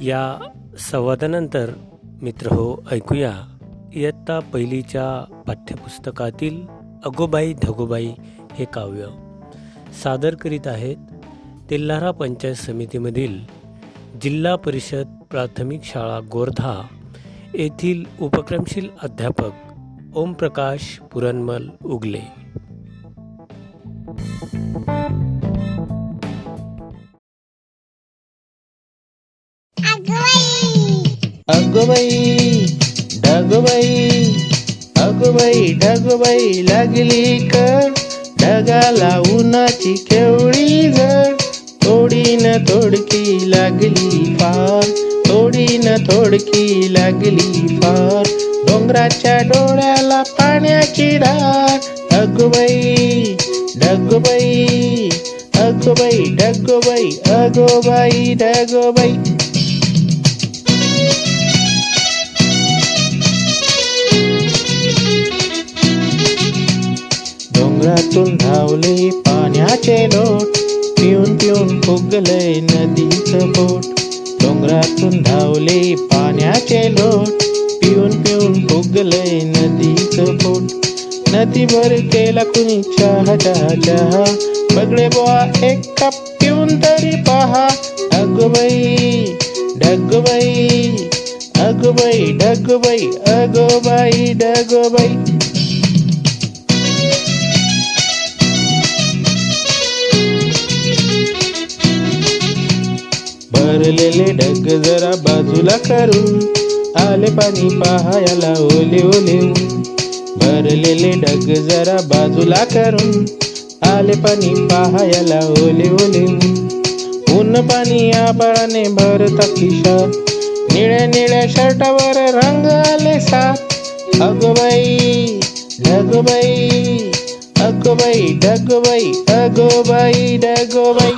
या संवादानंतर मित्र हो ऐकूया इयत्ता पहिलीच्या पाठ्यपुस्तकातील अगोबाई धगोबाई हे काव्य. सादर करीत आहेत तेल्हारा पंचायत समितीमधील जिल्हा परिषद प्राथमिक शाळा गोरधा येथील उपक्रमशील अध्यापक ओमप्रकाश पुरणमल उगले. अगोबाई ढगबाई अगोबाई ढगबाई लागली का ढगाला उन्हाची केवळी ग. थोडी न थोडकी लागली फार. थोडी न थोडकी लागली फार. डोंगराच्या डोळ्याला पाण्याची धार अगोबाई ढगबाई अगोबाई ढगबाई अगोबाई ढगबाई डोंगरातून धावले पाण्याचे लोट. पिऊन पिऊन फुगलय नदीचं बोट. डोंगरातून धावले पाण्याचे लोट. पिऊन पिऊन फुगलय नदीचं बोट. नदीवर केला कुणी चहा चहा. चहा बगळे बोआ एक कप पिऊन तरी पहा. अगबई ढगबाई अगबई ढगबाई अगोबाई ढगबाई. भरलेले ढग जरा बाजूला करू आले पाणी पहायला ओले ओले. भरलेले ढग जरा बाजूला करून आले पाणी पहायला ओले ओले. ऊन. पाणी पाणी आबाळाने भरता खिशा. निळ्या निळ्या शर्टावर रंग आले सात अगोबाई ढगबाई अगोबाई ढगबाई अगोबाई ढगोबाई.